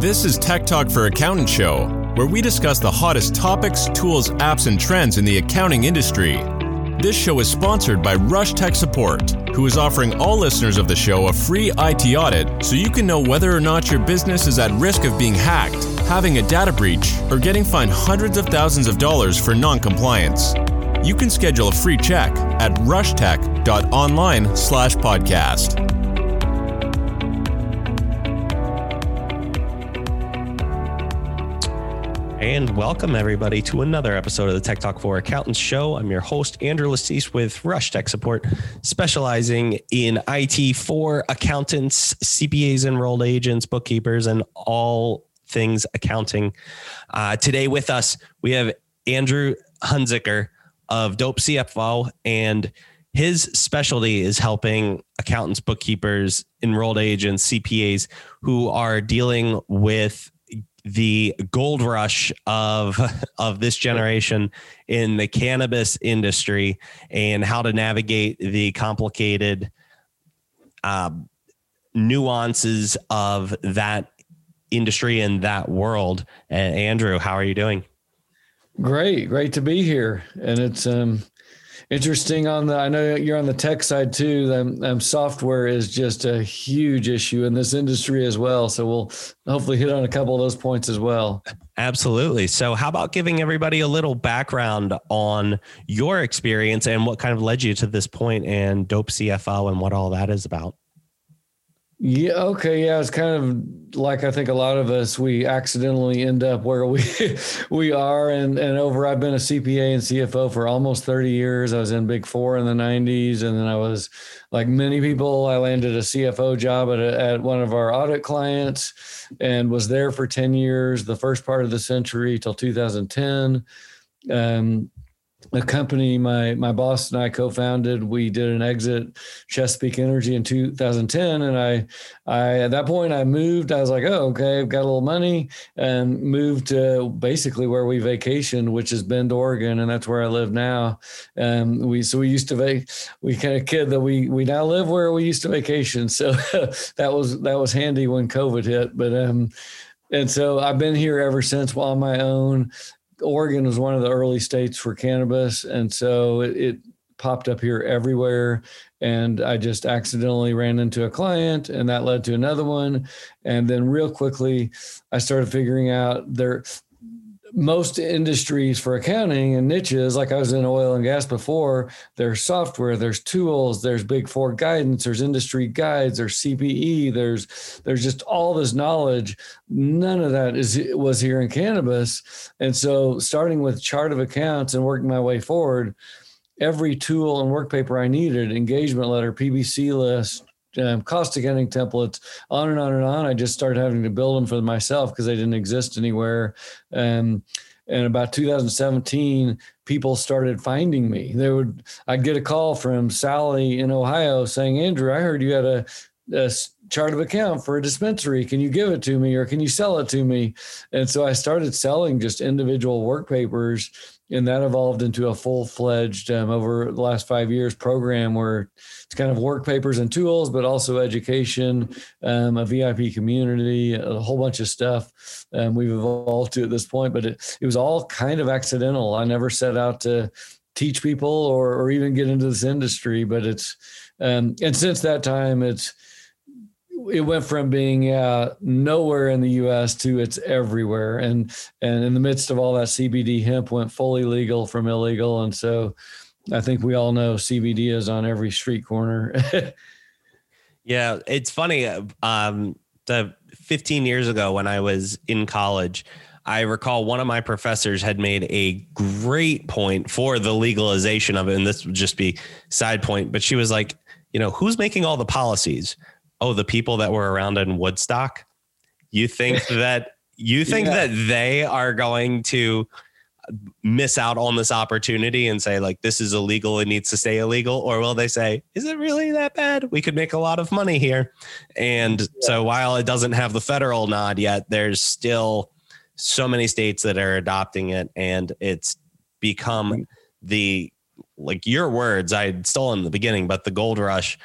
This is Tech Talk for Accountant Show, where we discuss the hottest topics, tools, apps, and trends in the accounting industry. This show is sponsored by Rush Tech Support, who is offering all listeners of the show a free IT audit so you can know whether or not your business is at risk of being hacked, having a data breach, or getting fined hundreds of thousands of dollars for non-compliance. You can schedule a free check at rushtech.online And welcome everybody to another episode of the Tech Talk for Accountants show. I'm your host, Andrew Lassise with Rush Tech Support, specializing in IT for accountants, CPAs, enrolled agents, bookkeepers, and all things accounting. Uh, today with us, we have Andrew Hunziker of Dope CFO, and his specialty is helping accountants, bookkeepers, enrolled agents, CPAs who are dealing with the gold rush of of this generation in the cannabis industry and how to navigate the complicated uh, nuances of that industry and that world. And Andrew, how are you doing? Great, great to be here, and it's um, interesting on the i know you're on the tech side too um, um, software is just a huge issue in this industry as well. So we'll hopefully hit on a couple of those points as well. Absolutely. So how about giving everybody a little background on your experience and what kind of led you to this point and dope cfo and what all that is about yeah. Okay. Yeah. It's kind of like I think a lot of us we accidentally end up where we we are, and and over. I've been a CPA and CFO for almost thirty years. I was in Big Four in the '90s, and then I was like many people. I landed a CFO job at a, at one of our audit clients, and was there for ten years, the first part of the century till 2010. Um, a company my my boss and I co-founded. We did an exit Chesapeake Energy in 2010, and I I at that point I moved. I was like, oh okay, I've got a little money, and moved to basically where we vacationed, which is Bend, Oregon, and that's where I live now. And we so we used to vac we kind of kid that we we now live where we used to vacation. So that was that was handy when COVID hit, but um. And so I've been here ever since on my own. Oregon was one of the early states for cannabis, and so it, it popped up here everywhere. And I just accidentally ran into a client, and that led to another one. And then, real quickly, I started figuring out there most industries for accounting and niches, like I was in oil and gas before, there's software, there's tools, there's big four guidance, there's industry guides, there's CPE, there's there's just all this knowledge. None of that is was here in cannabis. And so starting with chart of accounts and working my way forward, every tool and work paper I needed, engagement letter, PBC list, um, cost accounting templates, on and on and on. I just started having to build them for myself because they didn't exist anywhere. Um, and about 2017, people started finding me. They would, I'd get a call from Sally in Ohio saying, Andrew, I heard you had a, a chart of account for a dispensary. Can you give it to me or can you sell it to me? And so I started selling just individual work papers and that evolved into a full-fledged um, over the last five years program where it's kind of work papers and tools but also education um, a vip community a whole bunch of stuff um, we've evolved to at this point but it, it was all kind of accidental. I never set out to teach people or, or even get into this industry but it's um, and since that time it's it went from being uh, nowhere in the U.S. to it's everywhere, and and in the midst of all that, CBD hemp went fully legal from illegal, and so I think we all know CBD is on every street corner. yeah, it's funny. Um, the 15 years ago when I was in college. I recall one of my professors had made a great point for the legalization of it. And this would just be side point, but she was like, you know, who's making all the policies? Oh, the people that were around in Woodstock, you think that you think yeah. that they are going to miss out on this opportunity and say like this is illegal it needs to stay illegal or will they say is it really that bad we could make a lot of money here and yeah. so while it doesn't have the federal nod yet there's still so many states that are adopting it and it's become the like your words i stole in the beginning but the gold rush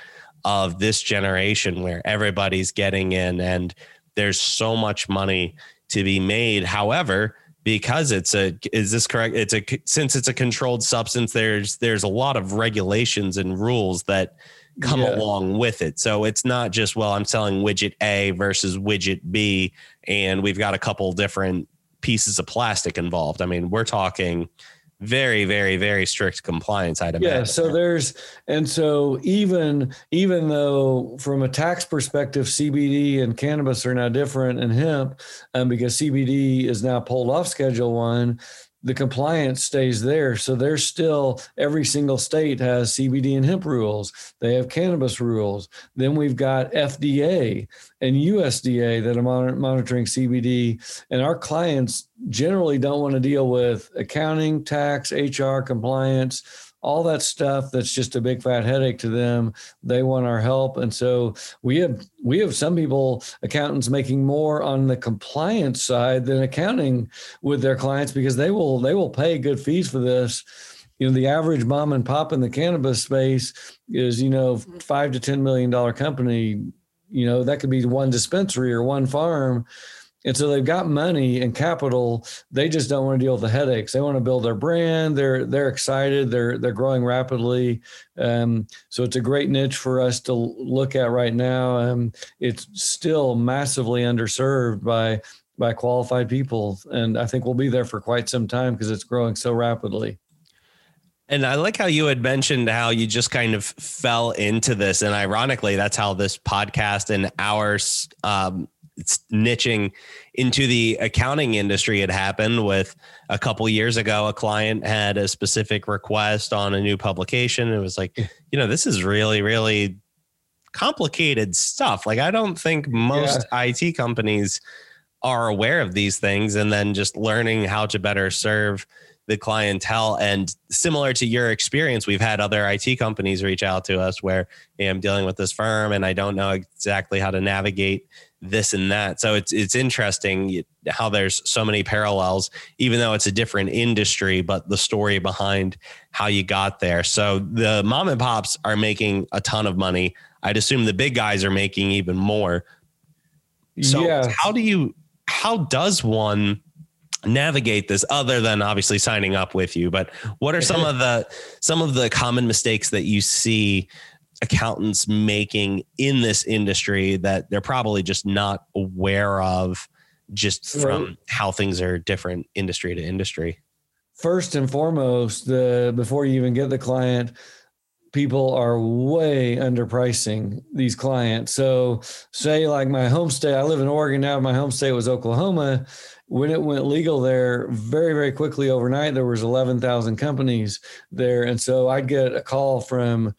of this generation where everybody's getting in and there's so much money to be made. However, because it's a is this correct it's a since it's a controlled substance there's there's a lot of regulations and rules that come yeah. along with it so it's not just well i'm selling widget a versus widget b and we've got a couple different pieces of plastic involved i mean we're talking very very very strict compliance item yeah so there's and so even even though from a tax perspective cbd and cannabis are now different and hemp um, because cbd is now pulled off schedule one the compliance stays there. So there's still every single state has CBD and hemp rules. They have cannabis rules. Then we've got FDA and USDA that are monitoring CBD. And our clients generally don't want to deal with accounting, tax, HR, compliance all that stuff that's just a big fat headache to them. They want our help. And so we have we have some people accountants making more on the compliance side than accounting with their clients because they will they will pay good fees for this. You know the average mom and pop in the cannabis space is you know five to ten million dollar company. You know that could be one dispensary or one farm and so they've got money and capital. They just don't want to deal with the headaches. They want to build their brand. They're they're excited. They're they're growing rapidly. Um, so it's a great niche for us to look at right now. Um, it's still massively underserved by by qualified people, and I think we'll be there for quite some time because it's growing so rapidly. And I like how you had mentioned how you just kind of fell into this, and ironically, that's how this podcast and our um, niching into the accounting industry had happened with a couple years ago a client had a specific request on a new publication. It was like you know this is really really complicated stuff. Like i don't think most yeah. it companies are aware of these things and then just learning how to better serve the clientele and similar to your experience we've had other IT companies reach out to us where hey, I'm dealing with this firm and I don't know exactly how to navigate this and that. So it's it's interesting how there's so many parallels, even though it's a different industry, but the story behind how you got there. So the mom and pops are making a ton of money. I'd assume the big guys are making even more. So yeah. how do you how does one navigate this other than obviously signing up with you but what are some mm-hmm. of the some of the common mistakes that you see accountants making in this industry that they're probably just not aware of just from how things are different industry to industry? First and foremost the before you even get the client people are way underpricing these clients. So say like my home state i live in oregon now my home state was oklahoma when it went legal there very very quickly overnight there was 11,000 companies there and so I'd get a call from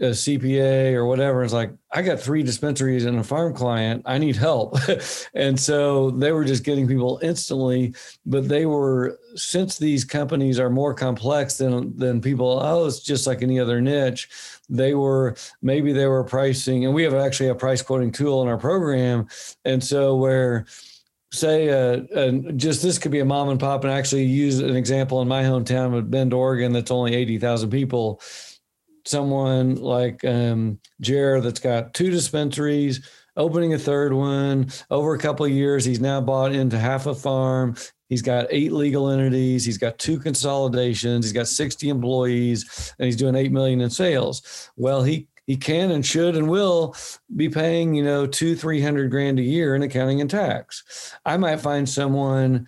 a CPA or whatever. It's like, I got three dispensaries and a farm client. I need help. and so they were just getting people instantly, but they were, since these companies are more complex than, than people, oh, it's just like any other niche. They were, maybe they were pricing, and we have actually a price quoting tool in our program. And so where, say uh, just this could be a mom and pop and actually use an example in my hometown of bend oregon that's only 80000 people someone like um, Jared that's got two dispensaries, opening a third one over a couple years. He's now bought into half a farm. He's got eight legal entities. He's got two consolidations. He's got 60 employees, and he's doing eight million in sales. Well, he he can and should and will be paying you know two three hundred grand a year in accounting and tax. I might find someone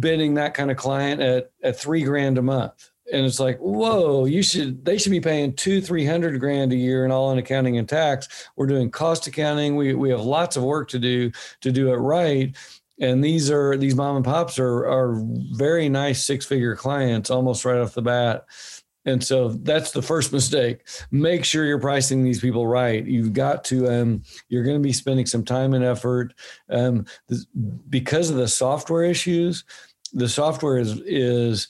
bidding that kind of client at at three grand a month. And it's like whoa you should they should be paying two three hundred grand a year and all in accounting and tax. We're doing cost accounting. We, we have lots of work to do to do it right. And these are these mom and pops are are very nice six figure clients almost right off the bat and so that's the first mistake make sure you're pricing these people right you've got to um, you're going to be spending some time and effort um, because of the software issues the software is is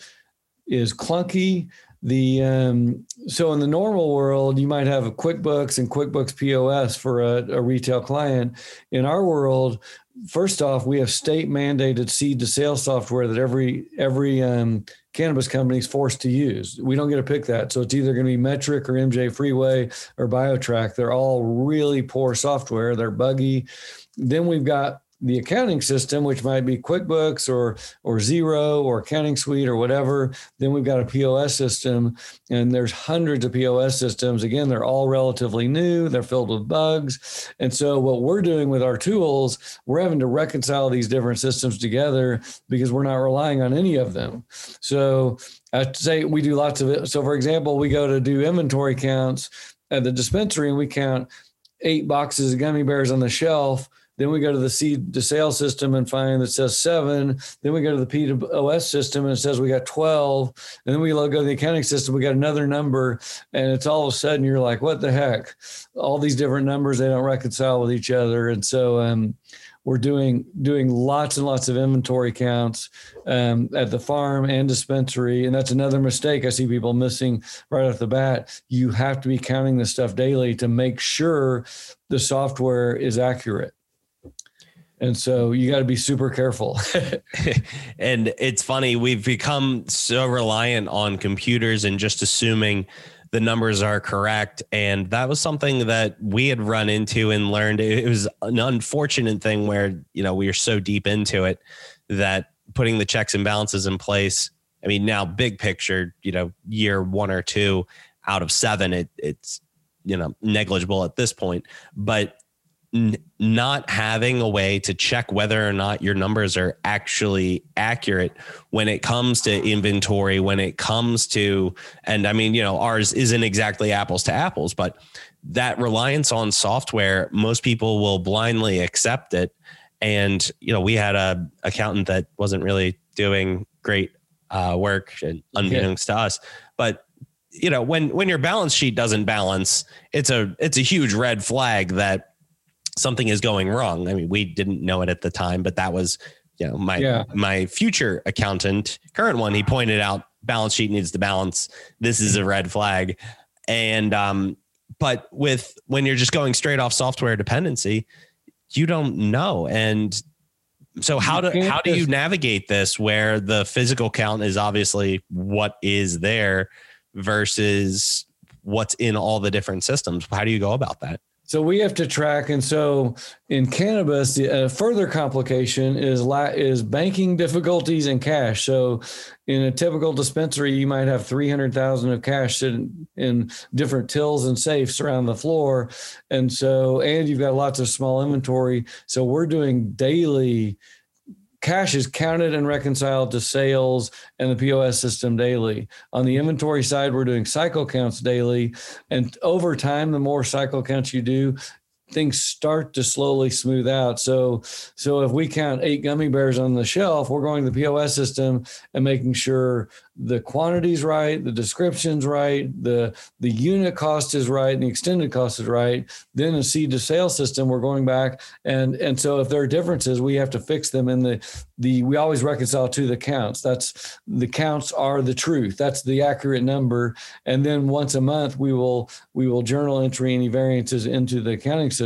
is clunky. The um, so in the normal world, you might have a QuickBooks and QuickBooks POS for a, a retail client. In our world, first off, we have state mandated seed to sale software that every every um, cannabis companies forced to use. We don't get to pick that, so it's either going to be Metrc or MJ Freeway or BioTrack. They're all really poor software. They're buggy, then we've got the accounting system, which might be QuickBooks or or Xero or Accounting Suite or whatever. Then we've got a POS system, and there's hundreds of POS systems. Again, they're all relatively new. They're filled with bugs, and so what we're doing with our tools, we're having to reconcile these different systems together because we're not relying on any of them. So I say we do lots of it. So for example, we go to do inventory counts at the dispensary, and we count eight boxes of gummy bears on the shelf then we go to the to sale system and find that says seven. Then we go to the POS system and it says we got 12. And then we go to the accounting system, we got another number. And it's all of a sudden you're like, what the heck? All these different numbers, they don't reconcile with each other. And so um, we're doing doing lots and lots of inventory counts um, at the farm and dispensary and that's another mistake i see people missing right off the bat you have to be counting this stuff daily to make sure the software is accurate and so you got to be super careful. and it's funny, we've become so reliant on computers and just assuming the numbers are correct. And that was something that we had run into and learned. It was an unfortunate thing where, you know, we are so deep into it that putting the checks and balances in place. I mean, now big picture, you know, year one or two out of seven, it, it's, you know, negligible at this point. But n- not having a way to check whether or not your numbers are actually accurate when it comes to inventory, when it comes to, and I mean, you know, ours isn't exactly apples to apples, but that reliance on software, most people will blindly accept it. And, you know, we had a accountant that wasn't really doing great uh, work and unbeknownst yeah. to us, but you know when when your balance sheet doesn't balance it's a it's a huge red flag that something is going wrong. I mean, we didn't know it at the time, but that was, you know, my yeah. my future accountant, current one, he pointed out balance sheet needs to balance. This is a red flag. And um, but with when you're just going straight off software dependency, you don't know. And so how do how do you navigate this where the physical count is obviously what is there versus what's in all the different systems? How do you go about that? So we have to track, and so in cannabis, the uh, further complication is la- is banking difficulties and cash. So in a typical dispensary, you might have three hundred thousand of cash sitting in different tills and safes around the floor, and so and you've got lots of small inventory. So we're doing daily cash is counted and reconciled to sales and the POS system daily. On the inventory side, we're doing cycle counts daily. And over time, the more cycle counts you do, things start to slowly smooth out. So, so if we count eight gummy bears on the shelf, we're going to the POS system and making sure the quantity's right, the description's right, the the unit cost is right, and the extended cost is right. Then a seed to sale system, we're going back and and so if there are differences, we have to fix them in the the we always reconcile to the counts. That's the counts are the truth. That's the accurate number. And then once a month we will we will journal entry any variances into the accounting system.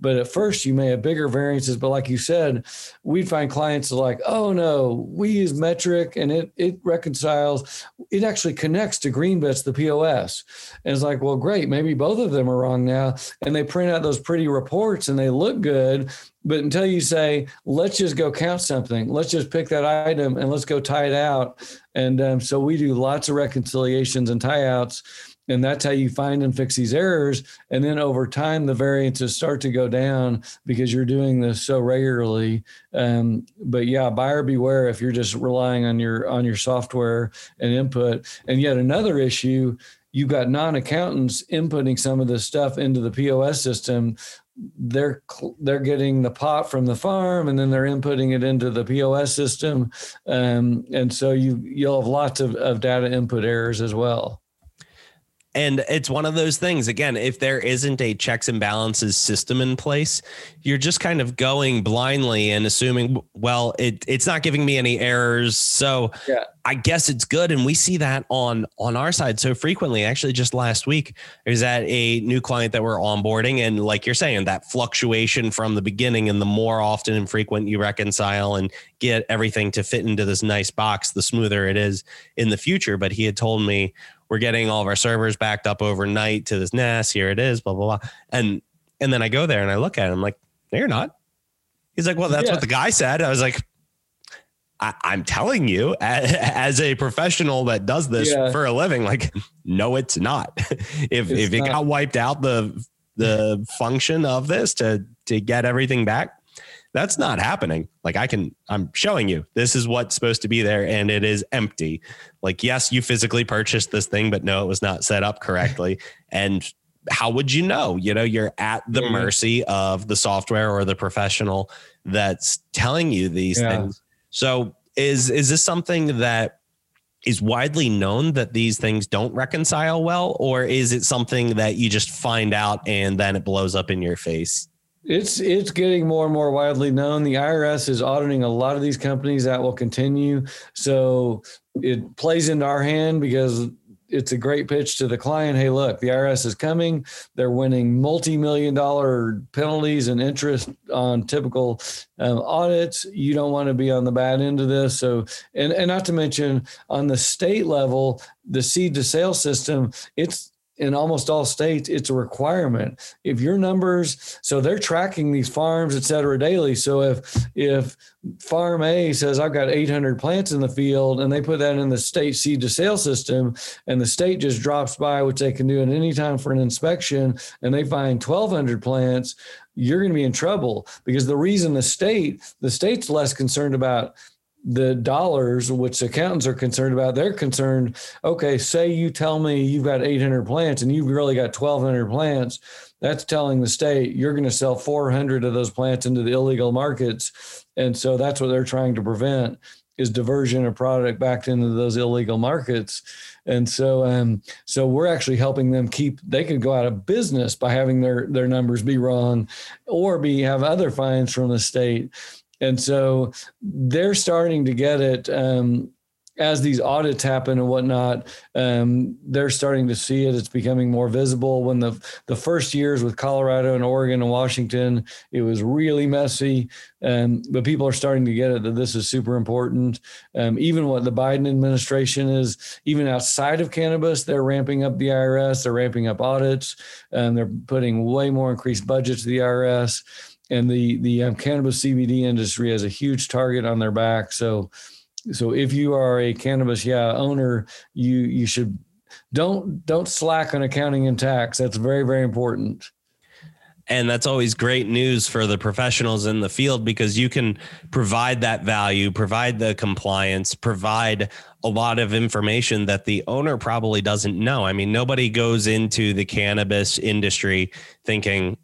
But at first you may have bigger variances, but like you said, we'd find clients are like, oh no, we use Metrc and it it reconciles reconciles, it actually connects to GreenBits, the POS. And it's like, well, great, maybe both of them are wrong now. And they print out those pretty reports and they look good. But until you say, let's just go count something, let's just pick that item and let's go tie it out. And um, so we do lots of reconciliations and tie outs and that's how you find and fix these errors. And then over time the variances start to go down because you're doing this so regularly. Um, but yeah buyer beware if you're just relying on your on your software and input. And yet another issue you've got non-accountants inputting some of this stuff into the pos system. They're they're getting the pot from the farm and then they're inputting it into the POS system, um, and so you you'll have lots of, of data input errors as well. And it's one of those things, again, if there isn't a checks and balances system in place, you're just kind of going blindly and assuming, well, it, it's not giving me any errors. So yeah. I guess it's good. And we see that on, on our side so frequently. Actually, just last week, there's that a new client that we're onboarding. And like you're saying, that fluctuation from the beginning and the more often and frequent you reconcile and get everything to fit into this nice box, the smoother it is in the future. But he had told me, we're getting all of our servers backed up overnight to this NAS. Here it is, blah, blah, blah. And and then I go there and I look at him like, no, you're not. He's like, well, that's yeah. what the guy said. I was like, I, am telling you, as, a professional that does this yeah. for a living, like, no, it's not. if it's if it not. got wiped out, the the function of this to to get everything back, that's not happening. Like I can, I'm showing you this is what's supposed to be there, and it is empty. Like yes, you physically purchased this thing, but no, it was not set up correctly, and how would you know? You know, you're at the mm-hmm. mercy of the software or the professional that's telling you these yeah. things. So is is this something that is widely known that these things don't reconcile well, or is it something that you just find out and then it blows up in your face? It's it's getting more and more widely known. The IRS is auditing a lot of these companies that will continue. So it plays into our hand because it's a great pitch to the client. Hey, look, the IRS is coming. They're winning multi-million dollar penalties and interest on typical um, audits. You don't want to be on the bad end of this. So, and and not to mention on the state level, the seed to sale system, it's in almost all states, it's a requirement. If your numbers, so they're tracking these farms, et cetera, daily. So if if farm A says I've got 800 plants in the field, and they put that in the state seed to sale system, and the state just drops by, which they can do at any time for an inspection, and they find 1,200 plants, you're going to be in trouble because the reason the state the state's less concerned about the dollars, which accountants are concerned about, they're concerned. Okay, say you tell me you've got 800 plants and you've really got 1,200 plants. That's telling the state you're going to sell 400 of those plants into the illegal markets, and so that's what they're trying to prevent is diversion of product back into those illegal markets. And so, um, so we're actually helping them keep. They could go out of business by having their their numbers be wrong, or be have other fines from the state. And so they're starting to get it um, as these audits happen and whatnot. Um, they're starting to see it. It's becoming more visible. When the the first years with Colorado and Oregon and Washington, it was really messy. Um, but people are starting to get it that this is super important. Um, even what the Biden administration is, even outside of cannabis, they're ramping up the IRS. They're ramping up audits, and they're putting way more increased budgets to the IRS and the the um, cannabis CBD industry has a huge target on their back. So, so if you are a cannabis yeah owner, you you should don't don't slack on accounting and tax. That's very very important. And that's always great news for the professionals in the field because you can provide that value, provide the compliance, provide a lot of information that the owner probably doesn't know. I mean, nobody goes into the cannabis industry thinking,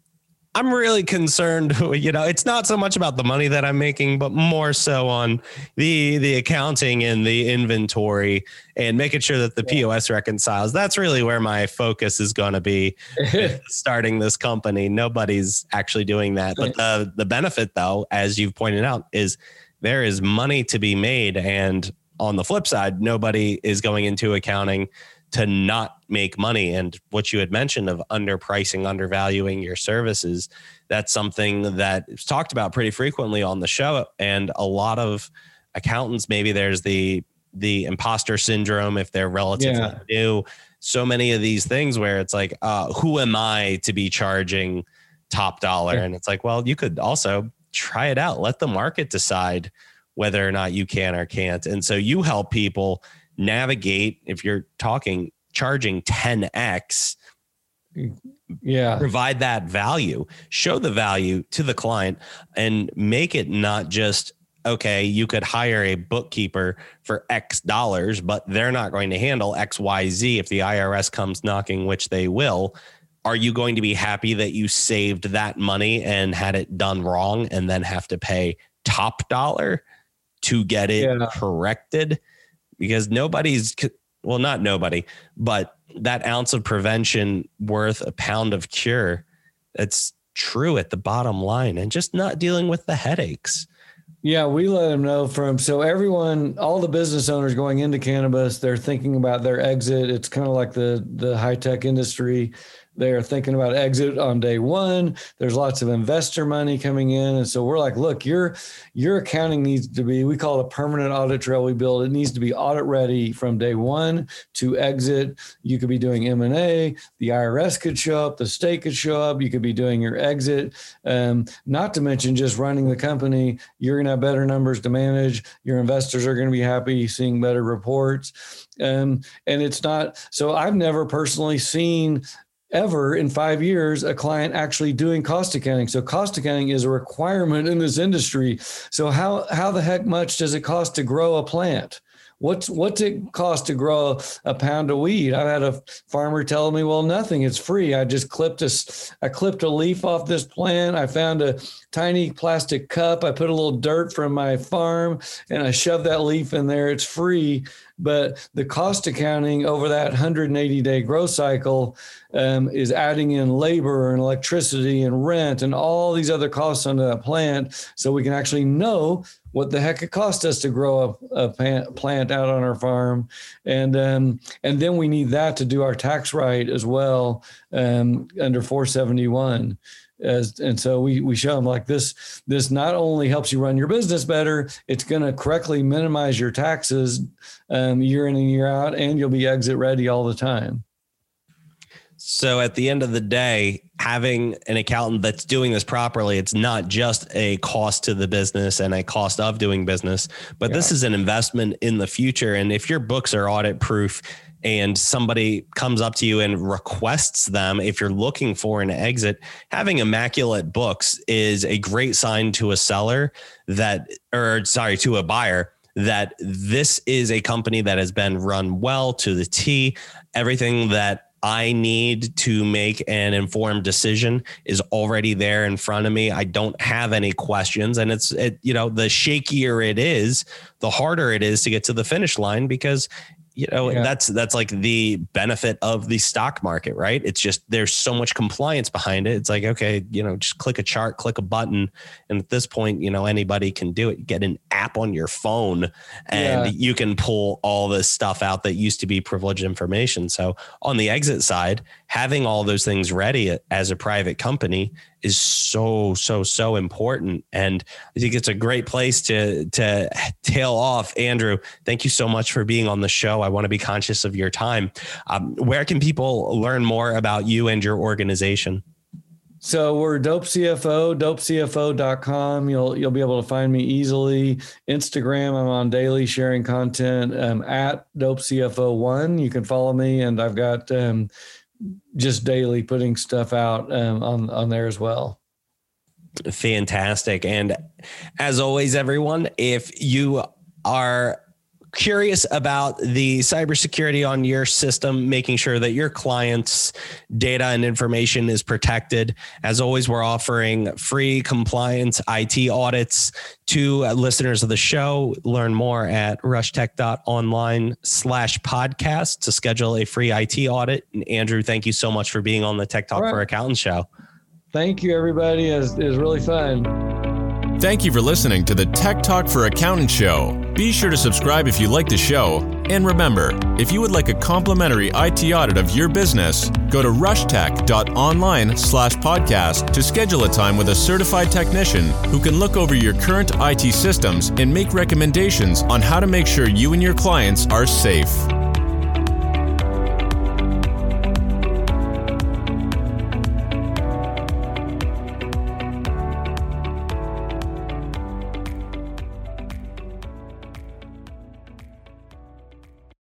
I'm really concerned. You know, it's not so much about the money that I'm making, but more so on the the accounting and the inventory and making sure that the. POS reconciles. That's really where my focus is going to be starting this company. Nobody's actually doing that, but the the benefit, though, as you've pointed out, is there is money to be made, and on the flip side, nobody is going into accounting to not make money. And what you had mentioned of underpricing, undervaluing your services, that's something that is talked about pretty frequently on the show. And a lot of accountants, maybe there's the the imposter syndrome if they're relatively yeah. new. So many of these things where it's like, uh, who am I to be charging top dollar? Yeah. And it's like, well, you could also try it out. Let the market decide whether or not you can or can't. And so you help people navigate if you're talking charging 10x yeah. provide that value show the value to the client and make it not just okay you could hire a bookkeeper for x dollars but they're not going to handle xyz if the irs comes knocking which they will. Are you going to be happy that you saved that money and had it done wrong and then have to pay top dollar to get it yeah. corrected because nobody's well not nobody but that ounce of prevention worth a pound of cure that's true at the bottom line and just not dealing with the headaches. Yeah we let them know from so everyone all the business owners going into cannabis they're thinking about their exit. It's kind of like the the high tech industry they're thinking about exit on day one. There's lots of investor money coming in. And so we're like, look, your your accounting needs to be, we call it a permanent audit trail we build. It needs to be audit ready from day one to exit. You could be doing M&A, the IRS could show up, the state could show up, you could be doing your exit. Um, not to mention just running the company, you're gonna have better numbers to manage. Your investors are gonna be happy seeing better reports. Um, and it's not so I've never personally seen ever in five years a client actually doing cost accounting. So cost accounting is a requirement in this industry. So how how the heck much does it cost to grow a plant? What's what's it cost to grow a pound of weed? I've had a farmer tell me, well, nothing. It's free. I just clipped a I clipped a leaf off this plant. I found a tiny plastic cup. I put a little dirt from my farm and I shoved that leaf in there. It's free. But the cost accounting over that 180 day growth cycle um, is adding in labor and electricity and rent and all these other costs onto that plant. So we can actually know what the heck it cost us to grow a, a plant out on our farm, and um, and then we need that to do our tax right as well um, under 471. As, and so we we show them like this. This not only helps you run your business better, it's going to correctly minimize your taxes um, year in and year out, and you'll be exit ready all the time. So at the end of the day, having an accountant that's doing this properly, it's not just a cost to the business and a cost of doing business, but yeah. this is an investment in the future. And if your books are audit proof and somebody comes up to you and requests them, if you're looking for an exit, having immaculate books is a great sign to a seller that, or sorry, to a buyer that this is a company that has been run well to the T. Everything that I need to make an informed decision is already there in front of me. I don't have any questions. And it's, it, you know, the shakier it is, the harder it is to get to the finish line because you know yeah. that's that's like the benefit of the stock market right it's just there's so much compliance behind it it's like okay you know just click a chart click a button and at this point you know anybody can do it you get an app on your phone and yeah. you can pull all this stuff out that used to be privileged information so on the exit side having all those things ready as a private company is so so so important and i think it's a great place to to tail off andrew thank you so much for being on the show i want to be conscious of your time um, where can people learn more about you and your organization so we're dope CFO, dopecfo.com. You'll you'll be able to find me easily. Instagram, I'm on daily sharing content um, at dopecfo1. You can follow me, and I've got um, just daily putting stuff out um, on on there as well. Fantastic. And as always, everyone, if you are curious about the cybersecurity on your system, making sure that your clients' data and information is protected. As always, we're offering free compliance IT audits to listeners of the show. Learn more at rushtech.online slash podcast to schedule a free IT audit. And Andrew, thank you so much for being on the Tech Talk right. for Accountants show. Thank you, everybody. It was, it was really fun. Thank you for listening to the Tech Talk for Accountant show. Be sure to subscribe if you like the show. And remember, if you would like a complimentary IT audit of your business, go to rushtech.online slash podcast to schedule a time with a certified technician who can look over your current IT systems and make recommendations on how to make sure you and your clients are safe.